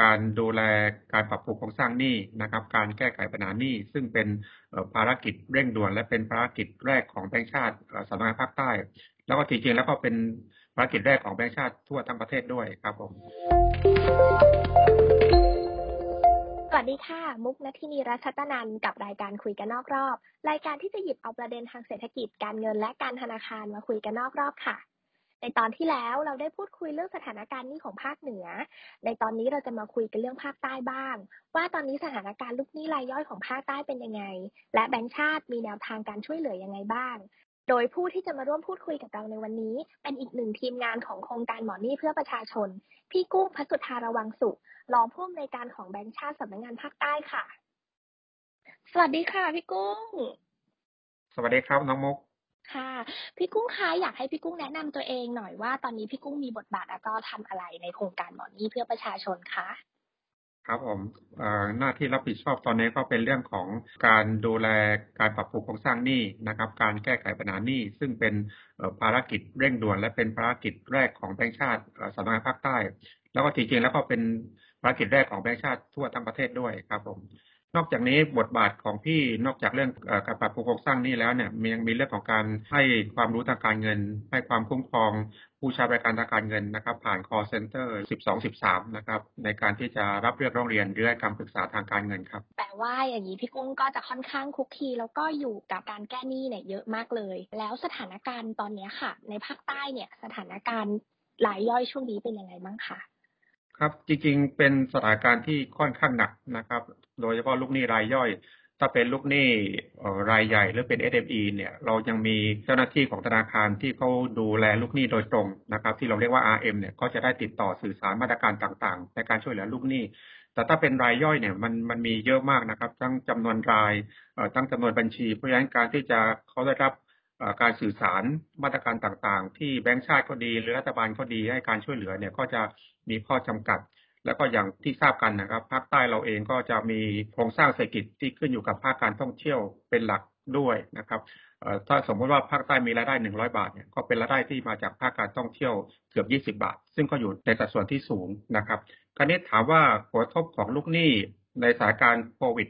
การดูแลการปรับปรุงโครงสร้างหนี้นะครับ การแก้ไขปัญหาหนี้ ซึ่งเป็นภารกิจเร่งด่วน และเป็นภารกิจแรกของแบงก์ชาติสำนักงานภาคใต้ แล้วก็จริงๆแล้วก็เป็นภารกิจแรกของแบงก์ชาติทั่วทั้งประเทศด้วยครับผมสวัสดีค่ะ มุกนัทินีรัชตนันกับรายการคุยกันนอกรอบ รายการที่จะหยิบเอาประเด็นทางเศรษฐกิจการเงินและการธนาคารมาคุยกันนอกรอบค่ะ ในตอนที่แล้วเราได้พูดคุยเรื่องสถานการณ์นี้ของภาคเหนือ ในตอนนี้เราจะมาคุยกันเรื่องภาคใต้บ้าง ว่าตอนนี้สถานการณ์ลูกหนี้รายย่อยของภาคใต้เป็นยังไง และแบงค์ชาติมีแนวทางการช่วยเหลือยังไงบ้าง โดยผู้ที่จะมาร่วมพูดคุยกับเราในวันนี้ เป็นอีกหนึ่งทีมงานของโครงการหมอนี่เพื่อประชาชน พี่กุ้งพัสุธาระวังสุรองผู้อำนวยการของแบงค์ชาติสำนักงานภาคใต้ค่ะ สวัสดีค่ะพี่กุ้ง สวัสดีครับน้องมุก ค่ะ พี่กุ้งคะอยากให้พี่กุ้งแนะนำตัวเองหน่อยว่าตอนนี้พี่กุ้งมีบทบาทแล้วก็ทำอะไรในโครงการหมอนี่เพื่อประชาชนคะครับผมหน้าที่รับผิดชอบตอนนี้ก็เป็นเรื่องของการดูแลการปรับปรุงโครงสร้างหนี้นะครับ การแก้ไขปัญหาหนี้ ซึ่งเป็นภารกิจเร่งด่วน และเป็นภารกิจแรกของแบงก์ชาติสำนักงานภาคใต้ แล้วก็จริงๆแล้วก็เป็นภารกิจแรกของแบงก์ชาติทั่วทั้งประเทศด้วยครับผม นอกจากนี้บทบาทของพี่นอกจากเรื่องการปรับปรุงโครงสร้างนี้แล้วเนี่ยยังมีเรื่องของการให้ความรู้ทางการเงิน ให้ความคุ้มครองผู้ใช้บริการทางการเงินนะครับ ผ่าน call center 1213 นะครับ ในการที่จะรับเรื่องร้องเรียนหรือให้คำปรึกษาทางการเงินครับ แปลว่าอย่างนี้พี่กุ้งก็จะค่อนข้างคุกคีแล้วก็อยู่กับการแก้หนี้เนี่ยเยอะมากเลย แล้วสถานการณ์ตอนนี้ค่ะ ในภาคใต้เนี่ยสถานการณ์รายย่อยช่วงนี้เป็นยังไงบ้างคะครับจริงๆเป็นสถานการณ์ที่ค่อนข้างหนักนะครับ โดยเฉพาะลูกหนี้รายย่อย ถ้าเป็นลูกหนี้รายใหญ่หรือเป็น SME เนี่ยเรายังมีเจ้าหน้าที่ของธนาคารที่เขาดูแลลูกหนี้โดยตรงนะครับ ที่เราเรียกว่า RM เนี่ยก็จะได้ติดต่อสื่อสารมาตรการต่างๆ ในการช่วยเหลือลูกหนี้แต่ถ้าเป็นรายย่อยเนี่ยมันมันมีเยอะมากนะครับ ทั้งจำนวนรายทั้งจำนวนบัญชี เพราะฉะนั้นการที่จะเขาได้รับการสื่อสารมาตรการต่างๆ ที่แบงก์ชาติก็ดี หรือรัฐบาลก็ดีให้การช่วยเหลือเนี่ยก็จะมีข้อจำกัด แล้วก็อย่างที่ทราบกันนะครับ ภาคใต้เราเองก็จะมีโครงสร้างเศรษฐกิจที่ขึ้นอยู่กับภาคการท่องเที่ยวเป็นหลักด้วยนะครับถ้าสมมติว่าภาคใต้มีรายได้ 100 บาทเนี่ยก็เป็นรายได้ที่มาจากภาคการท่องเที่ยวเกือบ 20 บาท ซึ่งก็อยู่ในสัดส่วนที่สูงนะครับคราวนี้ถามว่าผลกระทบของลูกหนี้ในสถานการณ์โควิด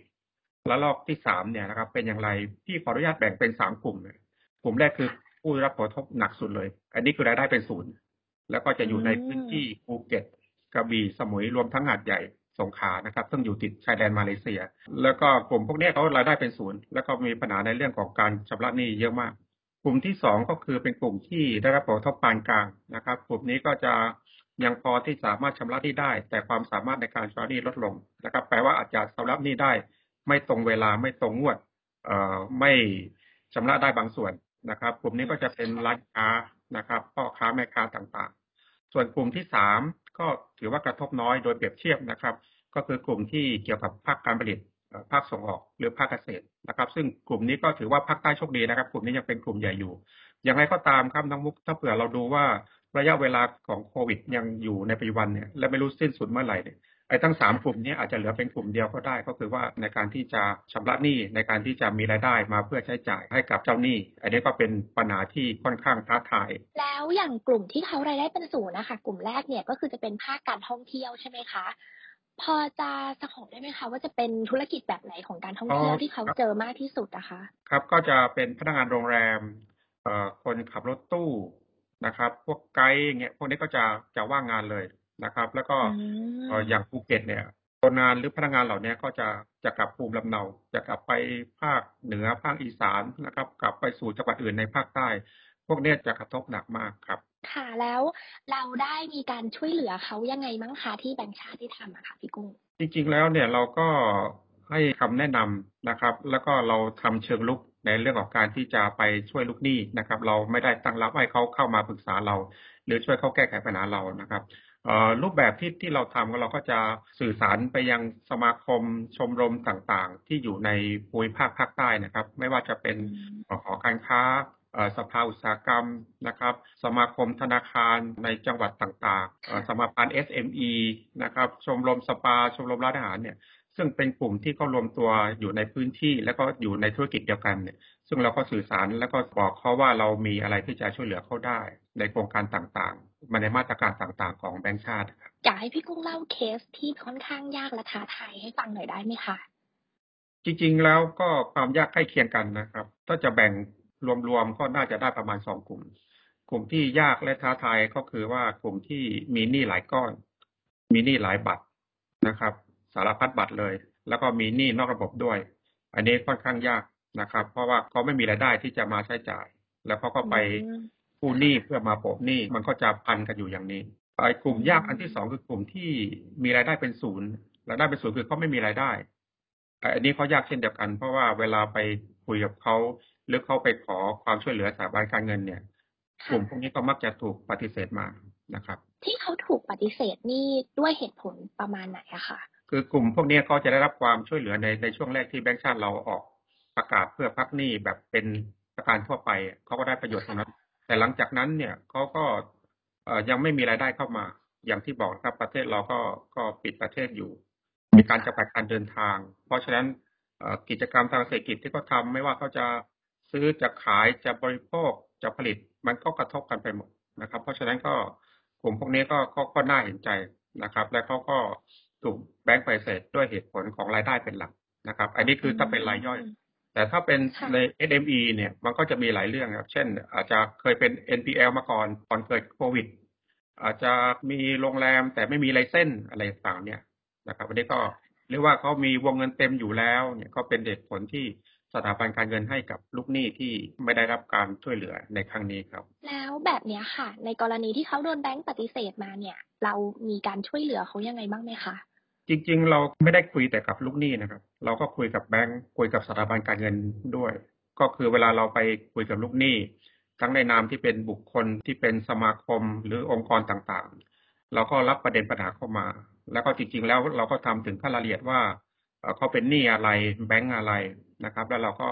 ระลอกที่3เนี่ยนะครับเป็นอย่างไรพี่ขออนุญาตแบ่งเป็น3กลุ่มกลุ่มแรกคือผู้รับผลกระทบหนักสุดเลย อันนี้คือรายได้เป็นศูนย์แล้วก็จะอยู่ในพื้นที่ภูเก็ต กระบี่สมุยรวมทั้งหาดใหญ่สงขานะครับ ซึ่งอยู่ติดชายแดนมาเลเซีย แล้วก็กลุ่มพวกนี้เขารายได้เป็นศูนย์แล้วก็มีปัญหาในเรื่องของการชำระหนี้เยอะมาก กลุ่มที่สองก็คือเป็นกลุ่มที่ได้รับผลกระทบปานกลางนะครับ กลุ่มนี้ก็จะยังพอที่สามารถชำระหนี้ได้ แต่ความสามารถในการชำระหนี้ลดลงนะครับ แปลว่าอาจจะชำระหนี้ได้ ไม่ตรงเวลาไม่ตรงงวดเอ่อไม่ชำระได้บางส่วนนะครับ กลุ่มนี้ก็จะเป็นร้านค้านะครับพ่อค้าแม่ค้าต่างๆ ส่วนกลุ่มที่สาม ก็ถือว่ากระทบน้อยโดยเปรียบเทียบนะครับ ก็คือกลุ่มที่เกี่ยวกับภาคการผลิตภาคส่งออกหรือภาคเกษตรนะครับ ซึ่งกลุ่มนี้ก็ถือว่าภาคใต้โชคดีนะครับ กลุ่มนี้ยังเป็นกลุ่มใหญ่อยู่ อย่างไรก็ตามครับน้องมุกถ้าเผื่อเราดูว่าระยะเวลาของโควิดยังอยู่ในปัจจุบันเนี่ยและไม่รู้สิ้นสุดเมื่อไหร่เนี่ย ไอ้ทั้งสามกลุ่มนี้อาจจะเหลือเป็นกลุ่มเดียวก็ได้ ก็คือว่าในการที่จะชำระหนี้ในการที่จะมีรายได้มาเพื่อใช้จ่ายให้กับเจ้าหนี้ อันนี้ก็เป็นปัญหาที่ค่อนข้างท้าทาย แล้วอย่างกลุ่มที่เขารายได้เป็นศูนย์นะคะกลุ่มแรกเนี่ยก็คือจะเป็นภาคการท่องเที่ยวใช่ไหมคะพอจะสะกดได้ไหมคะว่าจะเป็นธุรกิจแบบไหนของการท่องเที่ยวที่เขาเจอมากที่สุดนะคะ ครับก็จะเป็นพนักงานโรงแรมเอ่อคนขับรถตู้นะครับ พวกไกด์เงี้ยพวกนี้ก็จะจะว่างงานเลย นะครับ แล้วก็อย่างภูเก็ตเนี่ยคนงานหรือพนักงานเหล่านี้ก็จะจะกลับภูมิลำเนา จะกลับไปภาคเหนือภาคอีสานนะครับ กลับไปสู่จังหวัดอื่นในภาคใต้ พวกนี้จะกระทบหนักมากครับ ค่ะแล้วเราได้มีการช่วยเหลือเขายังไงมั้งคะที่แบงค์ชาติที่ทำอะค่ะพี่กุ้งจริงๆแล้วเนี่ยเราก็ให้คำแนะนำนะครับ แล้วก็เราทำเชิงลุกในเรื่องของการที่จะไปช่วยลูกหนี้นะครับ เราไม่ได้ตั้งรับให้เขาเข้ามาปรึกษาเรา หรือช่วยเขาแก้ไขปัญหาเรานะครับ รูปแบบที่ที่เราทำเราก็จะสื่อสารไปยังสมาคมชมรมต่างๆ ที่อยู่ในภูมิภาคภาคใต้นะครับ ไม่ว่าจะเป็นหอการค้าสภาอุตสาหกรรมนะครับ สมาคมธนาคารในจังหวัดต่างๆ สมาพันธ์ SME นะครับ ชมรมสปา ชมรมร้านอาหารเนี่ย ซึ่งเป็นกลุ่มที่เขารวมตัวอยู่ในพื้นที่ แล้วก็อยู่ในธุรกิจเดียวกันเนี่ย ซึ่งเราก็สื่อสารแล้วก็บอกเขาว่าเรามีอะไรที่จะช่วยเหลือเขาได้ในโครงการต่างๆ มาในมาตรการต่างๆ ของแบงก์ชาติครับอยากให้พี่กุ้งเล่าเคสที่ค่อนข้างยากและท้าทายให้ฟังหน่อยได้ไหมคะจริงๆแล้วก็ความยากใกล้เคียงกันนะครับ ถ้าจะแบ่งรวมๆก็น่าจะได้ประมาณสองกลุ่ม กลุ่มที่ยากและท้าทายก็คือว่ากลุ่มที่มีหนี้หลายก้อน มีหนี้หลายบัตรนะครับ สารพัดบัตรเลย แล้วก็มีหนี้นอกระบบด้วย อันนี้ค่อนข้างยากนะครับ เพราะว่าเขาไม่มีรายได้ที่จะมาใช้จ่าย แล้วเขาก็ไปอืม กู้หนี้เพื่อมาโปะหนี้มันก็จะพันกันอยู่อย่างนี้ไอ้กลุ่มยากอันที่สองคือกลุ่มที่มีรายได้เป็นศูนย์รายได้เป็นศูนย์คือเขาไม่มีรายได้ไอ้อันนี้เขายากเช่นเดียวกัน เพราะว่าเวลาไปคุยกับเขาหรือเขาไปขอความช่วยเหลือสถาบันการเงินเนี่ยกลุ่มพวกนี้ก็มักจะถูกปฏิเสธมานะครับ ที่เขาถูกปฏิเสธนี่ด้วยเหตุผลประมาณไหนอะคะคือกลุ่มพวกนี้เขาจะได้รับความช่วยเหลือในในช่วงแรกที่แบงก์ชาติเราออกประกาศเพื่อพักหนี้แบบเป็นประการทั่วไปเขาก็ได้ประโยชน์ตรงนั้น แต่หลังจากนั้นเนี่ยเขาก็ยังไม่มีรายได้เข้ามา อย่างที่บอกครับประเทศเราก็ก็ปิดประเทศอยู่ มีการจำกัดการเดินทาง เพราะฉะนั้นกิจกรรมทางเศรษฐกิจที่เขาทำไม่ว่าเขาจะซื้อจะขายจะบริโภคจะผลิตมันก็กระทบกันไปหมดนะครับ เพราะฉะนั้นก็กลุ่มพวกนี้ก็ก็ก็น่าเห็นใจนะครับ และเขาก็ถูกแบงก์ปฏิเสธด้วยเหตุผลของรายได้เป็นหลักนะครับ อันนี้คือถ้าเป็นรายย่อย แต่ถ้าเป็นค่ะใน SME เนี่ยมันก็จะมีหลายเรื่องครับ เช่น อาจจะเคยเป็น NPL มาก่อนก่อนเกิดโควิด อาจจะมีโรงแรมแต่ไม่มีไลเส้นส์อะไรต่างๆเนี่ยนะครับอันนี้ก็เรียกว่าเขามีวงเงินเต็มอยู่แล้วเนี่ยก็เป็นเหตุผลที่สถาบันการเงินให้กับลูกหนี้ที่ไม่ได้รับการช่วยเหลือในครั้งนี้ครับ แล้วแบบเนี้ยค่ะ ในกรณีที่เขาโดนแบงก์ปฏิเสธมาเนี่ย เรามีการช่วยเหลือเขายังไงบ้างไหมคะจริง ๆ เราไม่ได้คุยแต่กับลูกหนี้นะครับ เราก็คุยกับแบงก์คุยกับสถาบันการเงินด้วย ก็คือเวลาเราไปคุยกับลูกหนี้ ทั้งในนามที่เป็นบุคคลที่เป็นสมาคมหรือองค์กรต่างๆ เราก็รับประเด็นปัญหาเข้ามา แล้วก็จริงๆแล้วเราก็ทำถึงขั้นรายละเอียดว่าเขาเป็นหนี้อะไรแบงก์อะไรนะครับ แล้วเราก็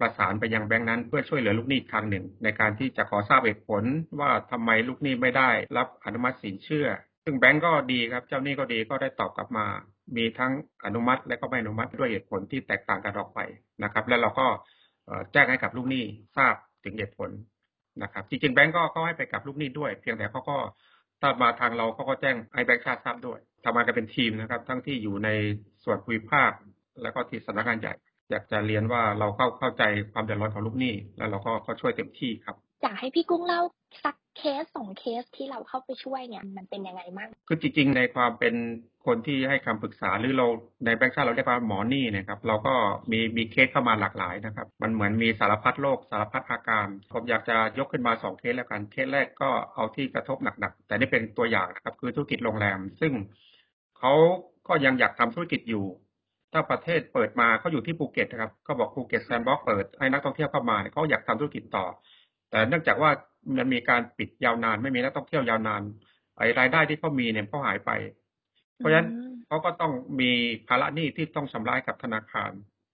ประสานไปยังแบงก์นั้นเพื่อช่วยเหลือลูกหนี้ทางหนึ่ง ในการที่จะขอทราบเหตุผลว่าทำไมลูกหนี้ไม่ได้รับอนุมัติสินเชื่อ ซึ่งแบงก์ก็ดีครับ เจ้าหนี้ก็ดีก็ได้ตอบกลับมา มีทั้งอนุมัติและก็ไม่อนุมัติด้วยเหตุผลที่แตกต่างกันออกไปนะครับ แล้วเราก็แจ้งให้กับลูกหนี้ทราบถึงเหตุผลนะครับจริงๆแบงก์ก็เขาให้ไปกับลูกหนี้ด้วย เพียงแต่เขาก็ถ้ามาทางเราเขาก็แจ้งให้แบงก์ชาติทราบด้วยทำงานกันเป็นทีมนะครับ ทั้งที่อยู่ในส่วนภูมิภาค แล้วก็ที่สำนักงานใหญ่ อยากจะเรียนว่าเราเข้าเข้าใจความเดือดร้อนของลูกหนี้ แล้วเราก็ก็ช่วยเต็มที่ครับ อยากให้พี่กุ้งเล่าสักเคสสองเคสที่เราเข้าไปช่วยเนี่ยมันเป็นยังไงบ้างคือจริง ๆ ในความเป็นคนที่ให้คำปรึกษาหรือเราในแบงค์ชาติเราเรียกว่าหมอนี่นะครับ เราก็มีมีเคสเข้ามาหลากหลายนะครับ มันเหมือนมีสารพัดโรคสารพัดอาการ ผมอยากจะยกขึ้นมาสองเคสแล้วกันเคสแรกก็เอาที่กระทบหนักๆ แต่นี่เป็นตัวอย่างนะครับคือธุรกิจโรงแรม ซึ่งเขาก็ยังอยากทำธุรกิจอยู่ ถ้าประเทศเปิดมาเขาอยู่ที่ภูเก็ตนะครับเขาบอกภูเก็ต Sandbox เปิดให้นักท่องเที่ยวเข้ามาเนี่ยเขาอยากทำธุรกิจต่อ แต่เนื่องจากว่ามันมีการปิดยาวนาน ไม่มีนักท่องเที่ยวยาวนานไอ้รายได้ที่เขามีเนี่ยเขาหายไป เพราะฉะนั้นอืมเขาก็ต้องมีภาระหนี้ที่ต้องชำระให้กับธนาคาร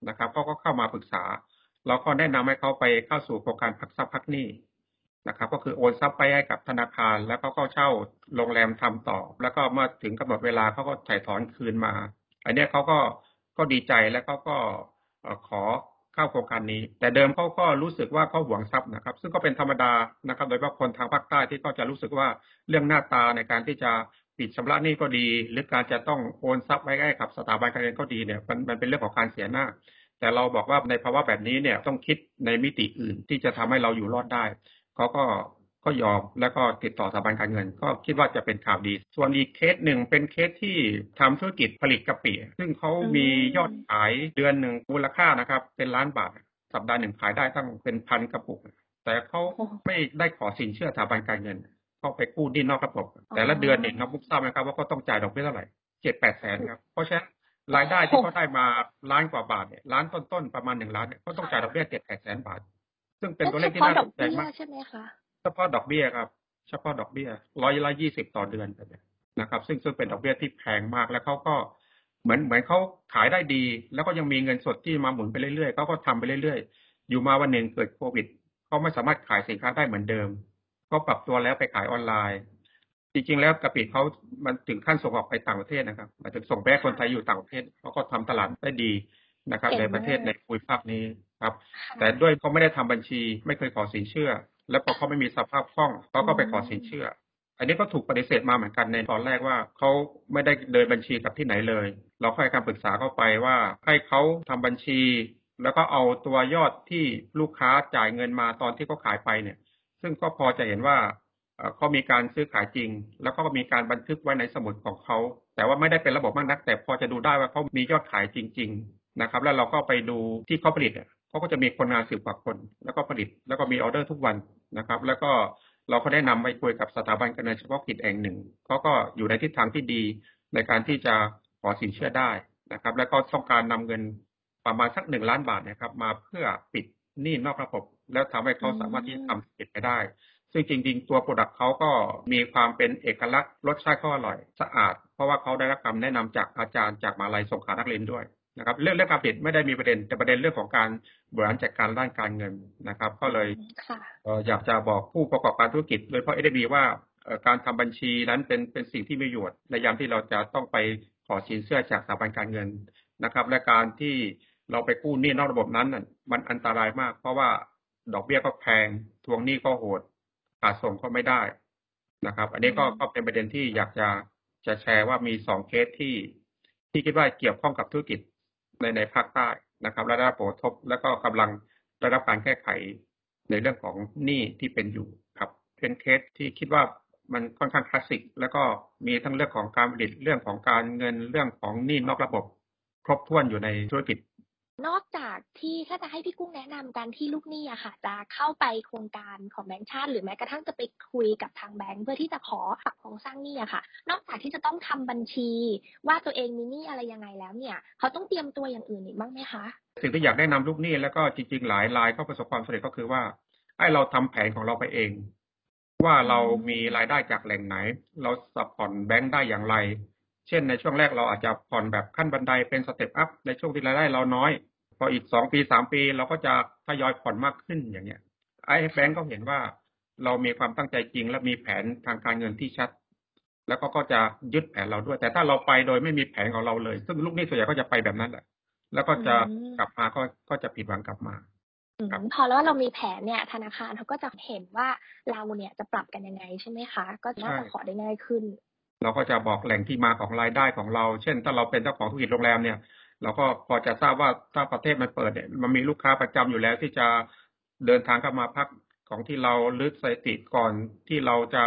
นะครับเขาก็เข้ามาปรึกษา เราก็แนะนำให้เขาไปเข้าสู่โครงการพักทรัพย์พักหนี้นะครับ ก็คือโอนทรัพย์ไปให้กับธนาคาร แล้วเขาก็เช่าโรงแรมทำต่อ แล้วก็เมื่อถึงกำหนดเวลาเขาก็ถ่ายถอนคืนมา อันเนี้ยเขาก็ก็ดีใจแล้วเขาก็เอ่อขอ เข้าโครงการนี้ แต่เดิมเขาก็รู้สึกว่าเขาหวงทรัพย์นะครับ ซึ่งก็เป็นธรรมดานะครับ โดยเฉพาะคนทางภาคใต้ที่ก็จะรู้สึกว่าเรื่องหน้าตาในการที่จะปิดชำระหนี้ก็ดี หรือการจะต้องโอนทรัพย์ไว้ให้กับสถาบันการเงินก็ดีเนี่ยมันมันเป็นเรื่องของการเสียหน้า แต่เราบอกว่าในภาวะแบบนี้เนี่ยต้องคิดในมิติอื่นที่จะทำให้เราอยู่รอดได้เขาก็ ก็ยอมแล้วก็ติดต่อสถาบันการเงิน ก็คิดว่าจะเป็นข่าวดี ส่วนอีกเคสหนึ่งเป็นเคสที่ทำธุรกิจผลิตกะปิซึ่งเขามียอดขายเดือนหนึ่งมูลค่านะครับ เป็นล้านบาท สัปดาห์หนึ่งขายได้ตั้งเป็นพันกระปุก แต่เขาไม่ได้ขอสินเชื่อสถาบันการเงินเขาไปกู้หนี้นอกระบบ แต่ละเดือนเนี่ยน้องมุกทราบไหมครับว่าเขาต้องจ่ายดอกเบี้ยเท่าไหร่เจ็ดแปดแสนครับเพราะฉะนั้นรายได้ที่เขาได้มาล้านกว่าบาทเนี่ยล้านต้นๆประมาณหนึ่งล้านเนี่ยเขาต้องจ่ายดอกเบี้ยเจ็ดแปดแสนบาท ซึ่งเป็นตัวเลขที่น่าดสอกใจมากใช่ไหมคะ เฉพาะดอกเบี้ยครับ เฉพาะดอกเบี้ยร้อยละยี่สิบต่อเดือนแบบเนี้ยนะครับ ซึ่งซึ่งเป็นดอกเบี้ยที่แพงมากแล้วเขาก็เหมือนเหมือนเขาขายได้ดี แล้วก็ยังมีเงินสดที่มาหมุนไปเรื่อยๆเขาก็ทำไปเรื่อยๆ อยู่มาวันหนึ่งเกิดโควิดเขาไม่สามารถขายสินค้าได้เหมือนเดิมเขาปรับตัวแล้วไปขายออนไลน์ จริงๆ แล้วกะปิเขามันถึงขั้นส่งออกไปต่างประเทศนะครับหมายถึงส่งไปให้คนไทยอยู่ต่างประเทศเขาก็ทำตลาดได้ดีนะครับเก่งในประเทศมากในภูมิภาคนี้ครับค่ะแต่ด้วยเขาไม่ได้ทำบัญชี ไม่เคยขอสินเชื่อ แล้วพอเขาไม่มีสภาพคล่องเขาก็ไปขอสินเชื่อ อันนี้ก็ถูกปฏิเสธมาเหมือนกันในตอนแรกว่าเขาไม่ได้เดินบัญชีกับที่ไหนเลย เราให้คำปรึกษาเข้าไปว่าให้เขาทำบัญชี แล้วก็เอาตัวยอดที่ลูกค้าจ่ายเงินมาตอนที่เขาขายไปเนี่ย ซึ่งก็พอจะเห็นว่าเขามีการซื้อขายจริง แล้วก็มีการบันทึกไว้ในสมุดของเขา แต่ว่าไม่ได้เป็นระบบมากนัก แต่พอจะดูได้ว่าเขามียอดขายจริง ๆ นะครับ แล้วเราก็ไปดูที่เขาผลิต เขาก็จะมีคนงานสิบกว่าคน แล้วก็ผลิตแล้วก็มีออเดอร์ทุกวันนะครับ แล้วก็เราก็ได้นำไปคุยกับสถาบันการเงินเฉพาะกิจแห่งหนึ่งเขาก็อยู่ในทิศทางที่ดีในการที่จะขอสินเชื่อได้นะครับ แล้วก็ต้องการนำเงินประมาณสักหนึ่งล้านบาทนะครับ มาเพื่อปิดหนี้นอกระบบ แล้วทำให้เขาสามารถที่จะทำปิดไปได้ ซึ่งจริง ๆ ตัว product เขาก็มีความเป็นเอกลักษณ์รสชาติเขาอร่อยสะอาด เพราะว่าเขาได้รับคำแนะนำจากอาจารย์จากมาลัยสงขานักเรียนด้วย นะครับ เรื่องเรื่องการปิดไม่ได้มีประเด็นแต่ประเด็นเรื่องของการบริหารจัดการด้านการเงินนะครับ ก็เลยอยากจะบอกผู้ประกอบการธุรกิจโดยเฉพาะเอเดบีว่าการทำบัญชีนั้นเป็นเป็นสิ่งที่มีประโยชน์ในยามที่เราจะต้องไปขอสินเชื่อจากสถาบันการเงินนะครับ และการที่เราไปกู้หนี้นอกระบบนั้น มันอันตรายมาก เพราะว่าดอกเบี้ยก็แพงทวงหนี้ก็โหดขาดส่งก็ไม่ได้นะครับ อันนี้ก็ก็เป็นประเด็นที่อยากจะจะแชร์ว่ามีสองเคสที่ที่คิดว่าเกี่ยวข้องกับธุรกิจ ในในภาคใต้นะครับและได้รับผลกระทบและก็กำลังได้รับการแก้ไขในเรื่องของหนี้ที่เป็นอยู่ครับเป็นเคสที่คิดว่ามันค่อนข้างคลาสสิก แล้วก็มีทั้งเรื่องของการผลิตเรื่องของการเงินเรื่องของหนี้นอกระบบ ครบถ้วนอยู่ในธุรกิจ นอกจากที่ถ้าจะให้พี่กุ้งแนะนำการที่ลูกหนี้อะค่ะ จะเข้าไปโครงการของแบงก์ชาติหรือแม้กระทั่งจะไปคุยกับทางแบงก์เพื่อที่จะขอปรับโครงสร้างหนี้อะค่ะ นอกจากที่จะต้องทำบัญชี ว่าตัวเองมีหนี้อะไรยังไงแล้วเนี่ย เขาต้องเตรียมตัวอย่างอื่นอีกบ้างไหมคะสิ่งที่อยากแนะนำลูกหนี้แล้วก็จริง ๆ หลายรายก็ประสบความสำเร็จก็คือว่าให้เราทำแผนของเราไปเอง ว่าเรามีรายได้จากแหล่งไหน เราสับผ่อนแบงก์ได้อย่างไร เช่นในช่วงแรกเราอาจจะผ่อนแบบขั้นบันไดเป็น step up ในช่วงที่รายได้เราน้อย พออีกสองปีสามปีเราก็จะทยอยผ่อนมากขึ้นอย่างเงี้ยไอ้แบงก์ก็เห็นว่าเรามีความตั้งใจจริง และมีแผนทางการเงินที่ชัด แล้วก็ก็จะยึดแผนเราด้วย แต่ถ้าเราไปโดยไม่มีแผนของเราเลย ซึ่งลูกหนี้ส่วนใหญ่ก็จะไปแบบนั้นแหละแล้วก็จะกลับมาก็ก็จะผิดหวังกลับมาพอแล้วเรามีแผนเนี่ยธนาคารเขาก็จะเห็นว่าเราเนี่ยจะปรับกันยังไงใช่ไหมคะ ก็น่าจะขอได้ง่ายขึ้น เราก็จะบอกแหล่งที่มาของรายได้ของเรา เช่น ถ้าเราเป็นเจ้าของธุรกิจโรงแรมเนี่ย เราก็พอจะทราบว่าถ้าประเทศมันเปิดเนี่ย มันมีลูกค้าประจำอยู่แล้วที่จะเดินทางเข้ามาพักของที่เราลึกสถิติก่อนที่เราจะ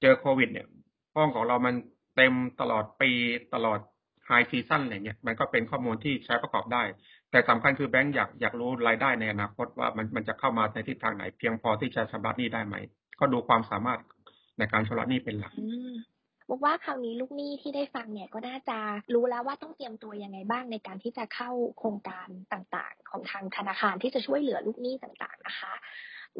เจอโควิด เนี่ย ห้องของเรามันเต็มตลอดปีตลอดไฮซีซั่นอะไรเงี้ย มันก็เป็นข้อมูลที่ใช้ประกอบได้ แต่สำคัญคือแบงก์อยากอยากรู้รายได้ในอนาคตว่ามันมันจะเข้ามาในทิศทางไหน เพียงพอที่จะชำระหนี้ได้ไหม ก็ดูความสามารถในการชำระหนี้เป็นหลัก บอกว่าคราวนี้ลูกหนี้ที่ได้ฟังเนี่ยก็น่าจะรู้แล้วว่าต้องเตรียมตัวยังไงบ้างในการที่จะเข้าโครงการต่างๆ ของทางธนาคารที่จะช่วยเหลือลูกหนี้ต่างๆนะคะ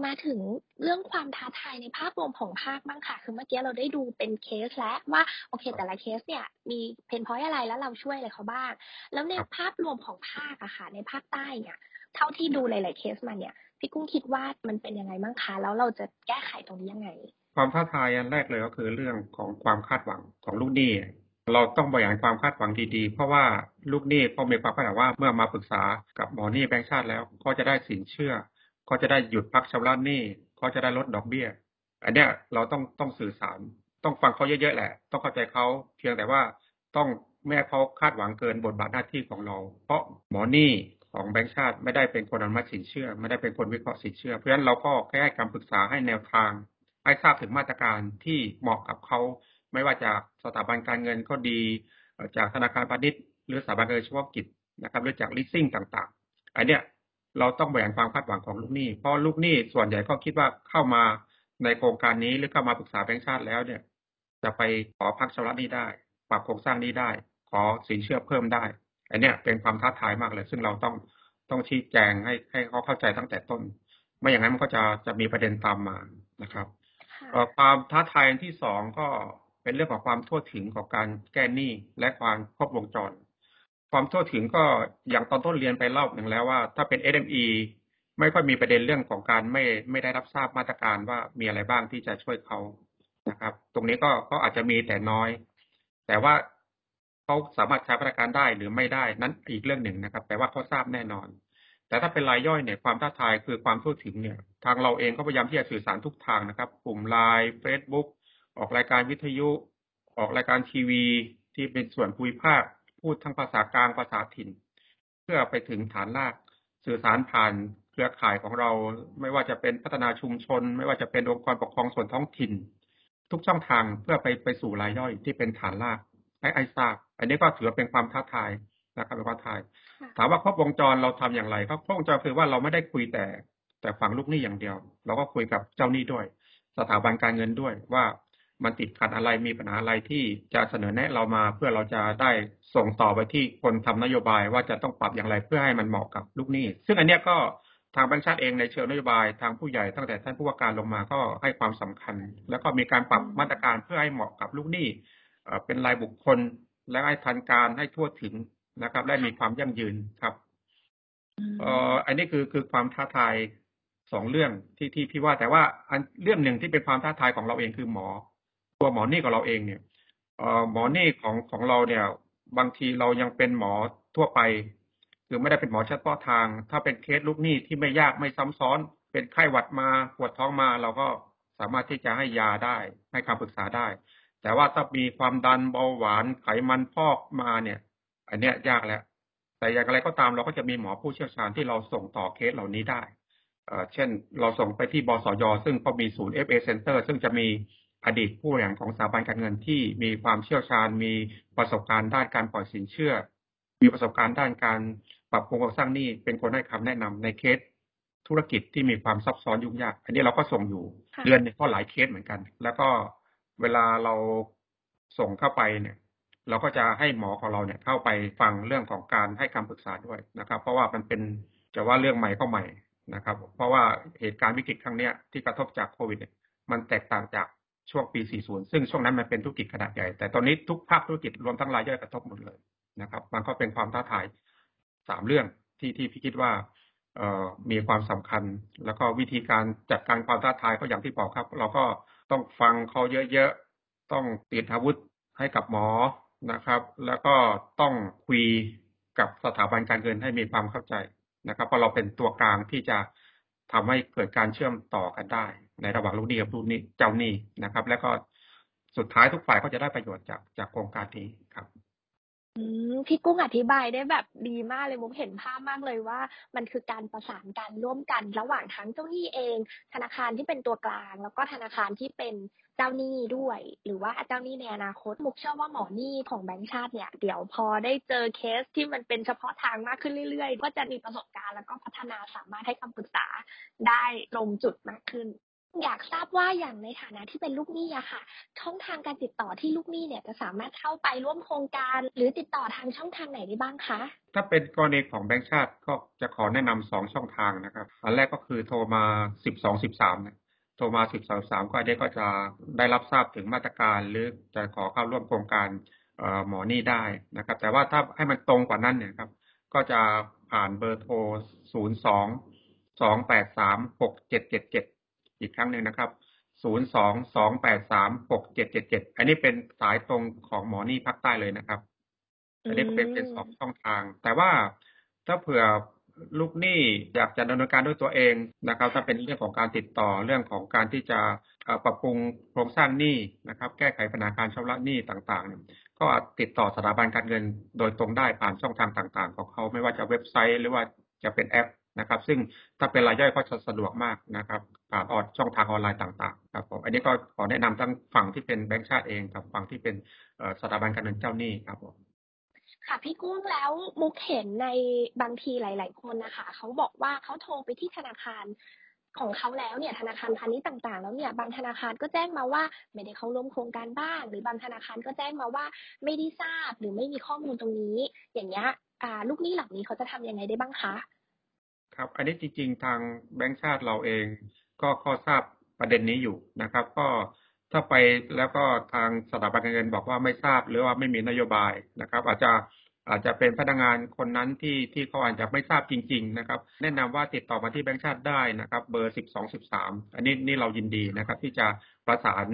มาถึงเรื่องความท้าทายในภาพรวมของภาคบ้างค่ะ คือเมื่อกี้เราได้ดูเป็นเคสแล้วว่าโอเค แต่ละเคสเนี่ยมีเพนพอยอะไรแล้วเราช่วยอะไรเขาบ้าง แล้วในภาพรวมของภาคอะค่ะ ในภาคใต้เนี่ย เท่าที่ดูหลาย ๆ เคสมาเนี่ย พี่กุ้งคิดว่ามันเป็นยังไงบ้างคะ แล้วเราจะแก้ไขตรงนี้ยังไง ความท้าทายอันแรกเลยก็คือเรื่องของความคาดหวังของลูกหนี้ เราต้องบริหารความคาดหวังดีๆ เพราะว่าลูกหนี้เขามีความคาดหวังว่าเมื่อมาปรึกษากับหมอหนี้แบงก์ชาติแล้วเขาจะได้สินเชื่อเขาจะได้หยุดพักชำระหนี้เขาจะได้ลดดอกเบี้ย อันเนี้ยเราต้องต้องสื่อสาร ต้องฟังเขาเยอะๆแหละ ต้องเข้าใจเขาเพียงแต่ว่าต้องแม่เขาคาดหวังเกินบทบาทหน้าที่ของเรา เพราะหมอหนี้ของแบงก์ชาติไม่ได้เป็นคนอนุมัติสินเชื่อ ไม่ได้เป็นคนวิเคราะห์สินเชื่อ เพราะฉะนั้นเราก็แค่ให้คำปรึกษาให้แนวทาง ให้ทราบถึงมาตรการที่เหมาะกับเขา ไม่ว่าจากสถาบันการเงินก็ดี จากธนาคารพาณิชย์ หรือสถาบันการเงินเฉพาะกิจนะครับหรือจากลิสซิ่งต่างๆ อันเนี้ยเราต้องแบ่งความคาดหวังของลูกหนี้ เพราะลูกหนี้ส่วนใหญ่ก็คิดว่าเข้ามาในโครงการนี้หรือเข้ามาปรึกษาแบงก์ชาติแล้วเนี่ย จะไปขอพักชำระหนี้ได้ ปรับโครงสร้างนี้ได้ ขอสินเชื่อเพิ่มได้ อันเนี้ยเป็นความท้าทายมากเลย ซึ่งเราต้องต้องชี้แจงให้ให้เขาเข้าใจตั้งแต่ต้น ไม่อย่างนั้นมันก็จะจะมีประเด็นตามมานะครับ ความท้าทายที่สองก็เป็นเรื่องของความทั่วถึงของการแก้หนี้และความครบวงจร ความทั่วถึงก็อย่างตอนต้นเรียนไปเล่าหนึ่งแล้วว่า ถ้าเป็น SME ไม่ค่อยมีประเด็นเรื่องของการไม่ไม่ได้รับทราบมาตรการว่ามีอะไรบ้างที่จะช่วยเขานะครับ ตรงนี้ก็ก็อาจจะมีแต่น้อย แต่ว่าเขาสามารถใช้มาตรการได้หรือไม่ได้นั้นอีกเรื่องหนึ่งนะครับ แต่ว่าเขาทราบแน่นอน แต่ถ้าเป็นรายย่อยเนี่ยความท้าทายคือความทั่วถึงเนี่ย ทางเราเองก็พยายามที่จะสื่อสารทุกทางนะครับ กลุ่มไลน์เฟซบุ๊กออกรายการวิทยุ ออกรายการทีวี ที่เป็นส่วนภูมิภาคพูดทั้งภาษากลางภาษาถิ่น เพื่อไปถึงฐานรากสื่อสารผ่านเครือข่ายของเรา ไม่ว่าจะเป็นพัฒนาชุมชน ไม่ว่าจะเป็นองค์กรปกครองส่วนท้องถิ่น ทุกช่องทางเพื่อไปไปสู่รายย่อยที่เป็นฐานรากให้ไอทราบอันนี้ก็ถือเป็นความท้าทาย นะครับเป็นความท้าทายถามว่าครบวงจรเราทำอย่างไรครับครบวงจรคือว่าเราไม่ได้คุยแต่ แต่ฝั่งลูกหนี้อย่างเดียว เราก็คุยกับเจ้าหนี้ด้วย สถาบันการเงินด้วยว่ามันติดขัดอะไรมีปัญหาอะไรที่จะเสนอแนะเรามาเพื่อเราจะได้ส่งต่อไปที่คนทำนโยบายว่าจะต้องปรับอย่างไรเพื่อให้มันเหมาะกับลูกหนี้ ซึ่งอันเนี้ยก็ทางแบงก์ชาติเองในเชิงนโยบายทางผู้ใหญ่ตั้งแต่ท่านผู้ว่าการลงมาก็ให้ความสำคัญ แล้วก็มีการปรับมาตรการเพื่อให้เหมาะกับลูกหนี้เป็นรายบุคคลและให้ทันการให้ทั่วถึง นะครับและมีความยั่งยืนครับเอ่ออันนี้คือคือความท้าทายสองเรื่องที่ที่พี่ว่าแต่ว่าอันเรื่องหนึ่งที่เป็นความท้าทายของเราเองคือหมอ ตัวหมอนี่ของเราเองเนี่ยเอ่อหมอนี่ของของเราเนี่ย บางทีเรายังเป็นหมอทั่วไป คือไม่ได้เป็นหมอเฉพาะทาง ถ้าเป็นเคสลูกหนี้ที่ไม่ยากไม่ซ้ำซ้อน เป็นไข้หวัดมาปวดท้องมาเราก็สามารถที่จะให้ยาได้ ให้คำปรึกษาได้ แต่ว่าถ้ามีความดันเบาหวานไขมันพอกมาเนี่ย อันเนี้ยยากแล้ว แต่อย่างไรก็ตามเราก็จะมีหมอผู้เชี่ยวชาญที่เราส่งต่อเคสเหล่านี้ได้เช่น เราส่งไปที่บสย ซึ่งเขามีศูนย์ FA Center ซึ่งจะมีอดีตผู้บริหารของสถาบันการเงินที่มีความเชี่ยวชาญ มีประสบการณ์ด้านการปล่อยสินเชื่อ มีประสบการณ์ด้านการปรับปรุงโครงสร้างหนี้เป็นคนให้คำแนะนำในเคสธุรกิจที่มีความซับซ้อนยุ่งยาก อันนี้เราก็ส่งอยู่เดือนก็หลายเคสเหมือนกัน แล้วก็เวลาเราส่งเข้าไปเนี่ย เราก็จะให้หมอของเราเนี่ยเข้าไปฟังเรื่องของการให้คำปรึกษาด้วยนะครับ เพราะว่ามันเป็นจะว่าเรื่องใหม่ก็ใหม่นะครับ เพราะว่าเหตุการณ์วิกฤตครั้งเนี้ยที่กระทบจากโควิดเนี่ยมันแตกต่างจากช่วงปี 40 ซึ่งช่วงนั้นมันเป็นธุรกิจขนาดใหญ่ แต่ตอนนี้ทุกภาคธุรกิจรวมทั้งรายย่อยกระทบหมดเลยนะครับ มันก็เป็นความท้าทายสามเรื่องที่ที่พี่คิดว่าเอ่อมีความสำคัญ แล้วก็วิธีการจัดการความท้าทายก็อย่างที่บอกครับ เราก็ต้องฟังเขาเยอะๆ ต้องติดอาวุธให้กับหมอ นะครับ แล้วก็ต้องคุยกับสถาบันการเงินให้มีความเข้าใจนะครับเพราะเราเป็นตัวกลางที่จะทำให้เกิดการเชื่อมต่อกันได้ ในระหว่างลูกหนี้กับลูกนี้เจ้าหนี้นะครับ แล้วก็สุดท้ายทุกฝ่ายก็จะได้ประโยชน์จากจากโครงการนี้ครับ พี่กุ้งอธิบายได้แบบดีมากเลย มุกเห็นภาพมากเลยว่า มันคือการประสานกันร่วมกันระหว่างทั้งเจ้าหนี้เอง ธนาคารที่เป็นตัวกลาง แล้วก็ธนาคารที่เป็นเจ้าหนี้ด้วย หรือว่าเจ้าหนี้ในอนาคต มุกเชื่อว่าหมอหนี้ของแบงก์ชาติเนี่ย เดี๋ยวพอได้เจอเคสที่มันเป็นเฉพาะทางมากขึ้นเรื่อยๆ ก็จะมีประสบการณ์แล้วก็พัฒนาสามารถให้คำปรึกษาได้ตรงจุดมากขึ้น อยากทราบว่าอย่างในฐานะที่เป็นลูกหนี้อะค่ะ ช่องทางการติดต่อที่ลูกหนี้เนี่ยจะสามารถเข้าไปร่วมโครงการ หรือติดต่อทางช่องทางไหนได้บ้างคะ ถ้าเป็นกรณีของแบงก์ชาติก็จะขอแนะนำสองช่องทางนะครับ อันแรกก็คือโทรมาสิบสองสิบสามโทรมาสิบสองสามก็ได้ก็จะได้รับทราบถึงมาตรการ หรือจะขอเข้าร่วมโครงการหมอนี่ได้นะครับ แต่ว่าถ้าให้มันตรงกว่านั้นเนี่ยครับ ก็จะผ่านเบอร์โทรศูนย์ส อีกครั้งหนึ่งนะครับ 022836777 อันนี้เป็นสายตรงของหมอนี่ภาคใต้เลยนะครับ อันนี้เป็นเป็นสองช่องทาง แต่ว่าถ้าเผื่อลูกหนี้อยากจะดำเนินการด้วยตัวเองนะครับ ถ้าเป็นเรื่องของการติดต่อเรื่องของการที่จะปรับปรุงโครงสร้างหนี้นะครับ แก้ไขปัญหาการชำระหนี้ต่างๆ ก็ติดต่อสถาบันการเงินโดยตรงได้ผ่านช่องทางต่าง ๆ ของเขาไม่ว่าจะเว็บไซต์หรือว่าจะเป็นแอป นะครับ ซึ่งถ้าเป็นรายย่อยก็จะสะดวกมากนะครับผ่านออดช่องทางออนไลน์ต่างๆครับผมอันนี้ก็ขอแนะนำทั้งฝั่งที่เป็นแบงก์ชาติเองกับฝั่งที่เป็นสถาบันการเงินเจ้าหนี้ครับผมค่ะพี่กุ้งแล้วมุกเห็นในบางทีหลาย ๆ คนนะคะเขาบอกว่าเขาโทรไปที่ธนาคารของเขาแล้วเนี่ยธนาคารพาณิชย์ต่างๆ แล้วเนี่ยบางธนาคารก็แจ้งมาว่าไม่ได้เข้าร่วมโครงการบ้างหรือบางธนาคารก็แจ้งมาว่าไม่ได้ทราบหรือไม่มีข้อมูลตรงนี้ อย่างเงี้ยลูกหนี้เหล่านี้เขาจะทำยังไงได้บ้างคะ ครับ อันนี้จริงๆ ทางแบงก์ชาติเราเอง ก็ข้อทราบประเด็นนี้อยู่นะครับ ก็ถ้าไปแล้วก็ทางสถาบันการเงินบอกว่าไม่ทราบหรือว่าไม่มีนโยบายนะครับ อาจจะอาจจะเป็นพนักงานคนนั้นที่ที่เขาอาจจะไม่ทราบจริง ๆ นะครับ แนะนำว่าติดต่อมาที่แบงก์ชาติได้นะครับ เบอร์สิบสองสิบสามอันนี้นี่เรายินดีนะครับ ที่จะประสาน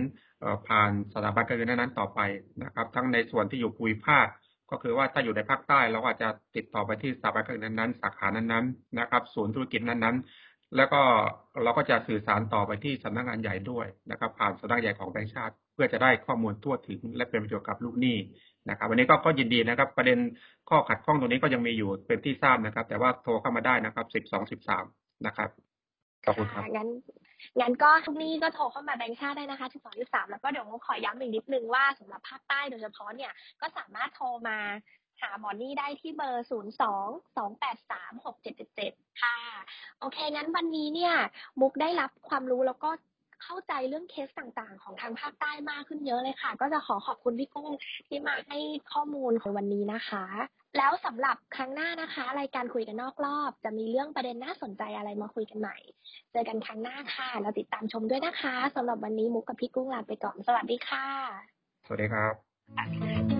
ผ่านสถาบันการเงินนั้นต่อไปนะครับ ทั้งในส่วนที่อยู่ภูมิภาค ก็คือว่าถ้าอยู่ในภาคใต้เราอาจจะติดต่อไปที่สถาบันการเงินนั้นๆสาขานั้นๆนะครับ ศูนย์ธุรกิจนั้นแล้วก็เราก็จะสื่อสารต่อไปที่สำนักงานใหญ่ด้วยนะครับ ผ่านสำนักงานใหญ่ของแบงก์ชาติ เพื่อจะได้ข้อมูลทั่วถึง และเป็นประโยชน์กับลูกหนี้นะครับวันนี้ก็ก็ยินดีนะครับ ประเด็นข้อขัดข้องตรงนี้ก็ยังมีอยู่เป็นที่ทราบนะครับ แต่ว่าโทรเข้ามาได้นะครับสิบสองสิบสามนะครับขอบคุณครับงั้น งั้นก็ทุกนี้ก็โทรเข้ามาแบงค์ชาติได้นะคะที่สองที่สามแล้วก็เดี๋ยวขอย้ำอีกนิดนึงว่าสำหรับภาคใต้โดยเฉพาะเนี่ยก็สามารถโทรมาหาหมอนี่ได้ที่เบอร์ 0 2 2 8 3 6 7 7 7 ค่ะ โอเค งั้นวันนี้เนี่ย มุกได้รับความรู้แล้วก็เข้าใจเรื่องเคสต่างๆ ของทางภาคใต้มากขึ้นเยอะเลยค่ะ ก็จะขอขอบคุณพี่กุ้งที่มาให้ข้อมูลของวันนี้นะคะ แล้วสำหรับครั้งหน้านะคะ รายการคุยกันนอกรอบ จะมีเรื่องประเด็นน่าสนใจอะไรมาคุยกันใหม่ เจอกันครั้งหน้าค่ะแล้วติดตามชมด้วยนะคะสำหรับวันนี้มุกกับพี่กุ้งลาไปก่อน สวัสดีค่ะ สวัสดีครับ